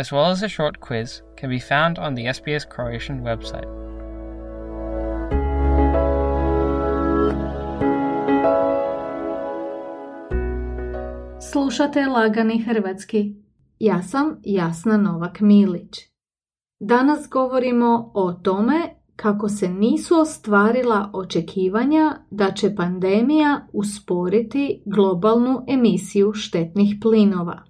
as well as a short quiz, can be found on the SBS Croatian website. Slušate Lagani Hrvatski. Ja sam Jasna Novak Milić. Danas govorimo o tome kako se nisu ostvarila očekivanja da će pandemija usporiti globalnu emisiju štetnih plinova.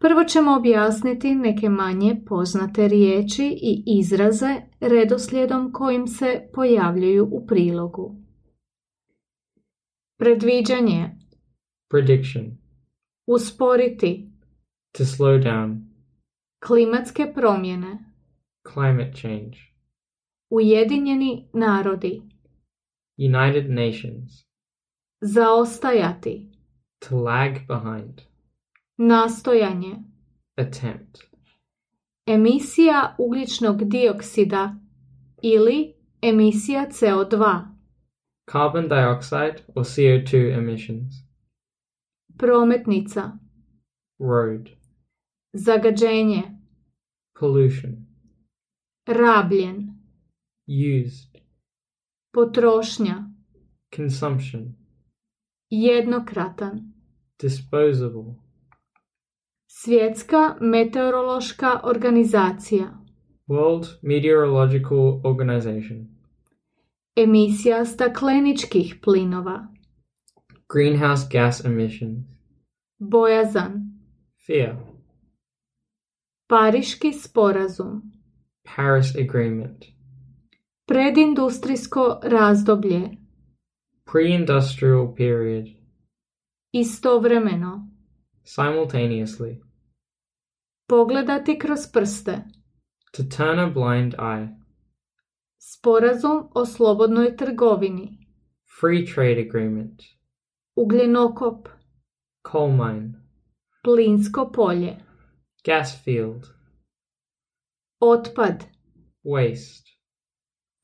Prvo ćemo objasniti neke manje poznate riječi i izraze redoslijedom kojim se pojavljuju u prilogu. Predviđanje Prediction. Usporiti To slow down. Klimatske promjene Climate change. Ujedinjeni narodi United Nations. Zaostajati To lag behind. Nastojanje Attempt. Emisija ugljičnog dioksida ili emisija CO2 Carbon dioxide or CO2 emissions. Prometnica Road. Zagađenje Pollution. Rabljen Used. Potrošnja Consumption. Jednokratan Disposable. Svjetska meteorološka organizacija World Meteorological Organization. Emisija stakleničkih plinova Greenhouse gas emissions. Bojazan Fear. Pariški sporazum Paris Agreement. Predindustrijsko razdoblje Pre-industrial period. Istovremeno Simultaneously. Pogledati kroz prste To turn a blind eye. Sporazum o slobodnoj trgovini Free trade agreement. Ugljenokop Coal mine. Plinsko polje Gas field. Otpad Waste.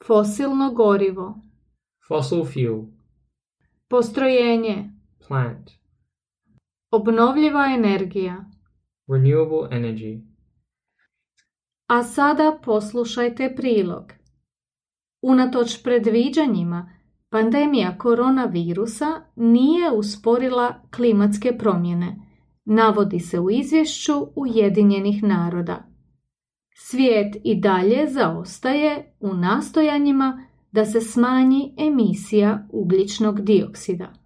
Fosilno gorivo Fossil fuel. Postrojenje Plant. Obnovljiva energija Renewable energy. A sada poslušajte prilog. Unatoč predviđanjima, pandemija koronavirusa nije usporila klimatske promjene, navodi se u izvješću Ujedinjenih naroda. Svijet i dalje zaostaje u nastojanjima da se smanji emisija ugljičnog dioksida.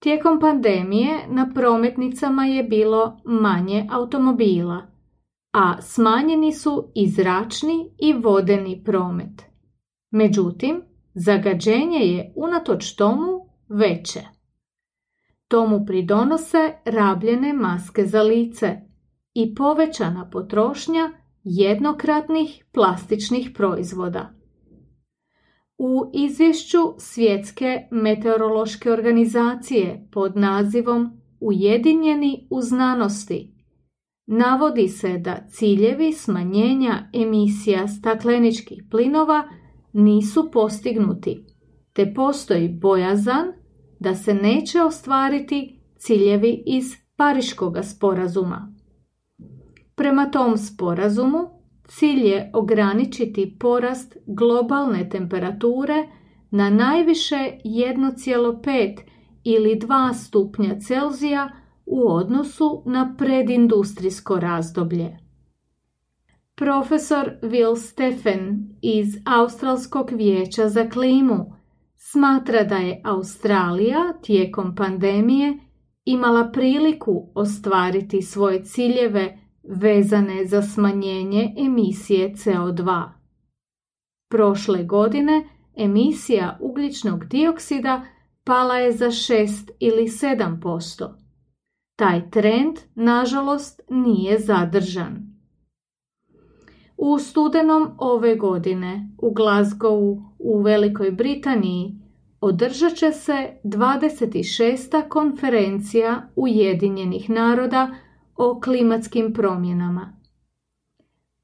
Tijekom pandemije na prometnicama je bilo manje automobila, a smanjeni su i zračni i vodeni promet. Međutim, zagađenje je unatoč tomu veće. Tomu pridonose rabljene maske za lice i povećana potrošnja jednokratnih plastičnih proizvoda. U izvješću Svjetske meteorološke organizacije pod nazivom Ujedinjeni u znanosti navodi se da ciljevi smanjenja emisija stakleničkih plinova nisu postignuti, te postoji bojazan da se neće ostvariti ciljevi iz Pariškog sporazuma. Prema tom sporazumu cilj je ograničiti porast globalne temperature na najviše 1,5 ili 2 stupnja Celzija u odnosu na predindustrijsko razdoblje. Profesor Will Steffen iz Australskog vijeća za klimu smatra da je Australija tijekom pandemije imala priliku ostvariti svoje ciljeve vezane za smanjenje emisije CO2. Prošle godine emisija ugljičnog dioksida pala je za 6 ili 7%. Taj trend, nažalost, nije zadržan. U studenom ove godine u Glasgowu u Velikoj Britaniji održat će se 26. konferencija Ujedinjenih naroda o klimatskim promjenama.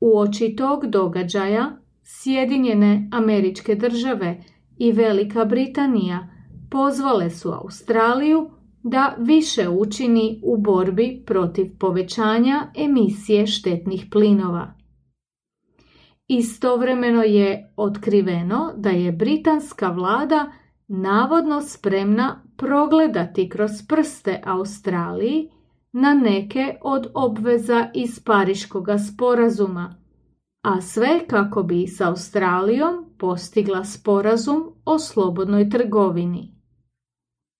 U oči tog događaja Sjedinjene američke države i Velika Britanija pozvale su Australiju da više učini u borbi protiv povećanja emisije štetnih plinova. Istovremeno je otkriveno da je britanska vlada navodno spremna progledati kroz prste Australiji na neke od obveza iz Pariškog sporazuma, a sve kako bi s Australijom postigla sporazum o slobodnoj trgovini.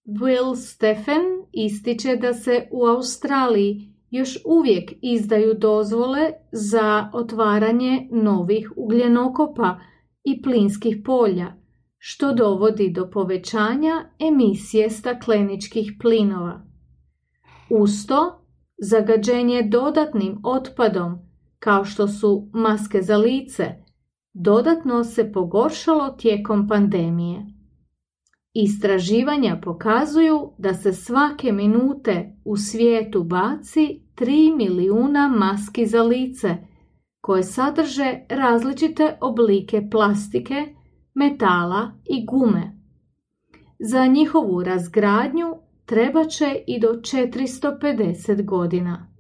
Will Stephen ističe da se u Australiji još uvijek izdaju dozvole za otvaranje novih ugljenokopa i plinskih polja, što dovodi do povećanja emisije stakleničkih plinova. Usto, zagađenje dodatnim otpadom, kao što su maske za lice, dodatno se pogoršalo tijekom pandemije. Istraživanja pokazuju da se svake minute u svijetu baci 3 milijuna maski za lice koje sadrže različite oblike plastike, metala i gume. Za njihovu razgradnju treba će i do 450 godina.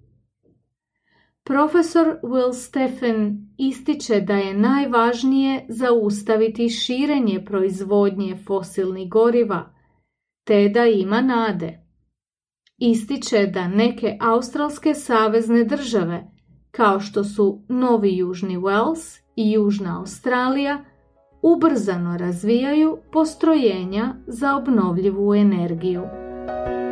Profesor Will Stephen ističe da je najvažnije zaustaviti širenje proizvodnje fosilnih goriva, te da ima nade. Ističe da neke australske savezne države, kao što su Novi Južni Wales i Južna Australija, ubrzano razvijaju postrojenja za obnovljivu energiju. thank you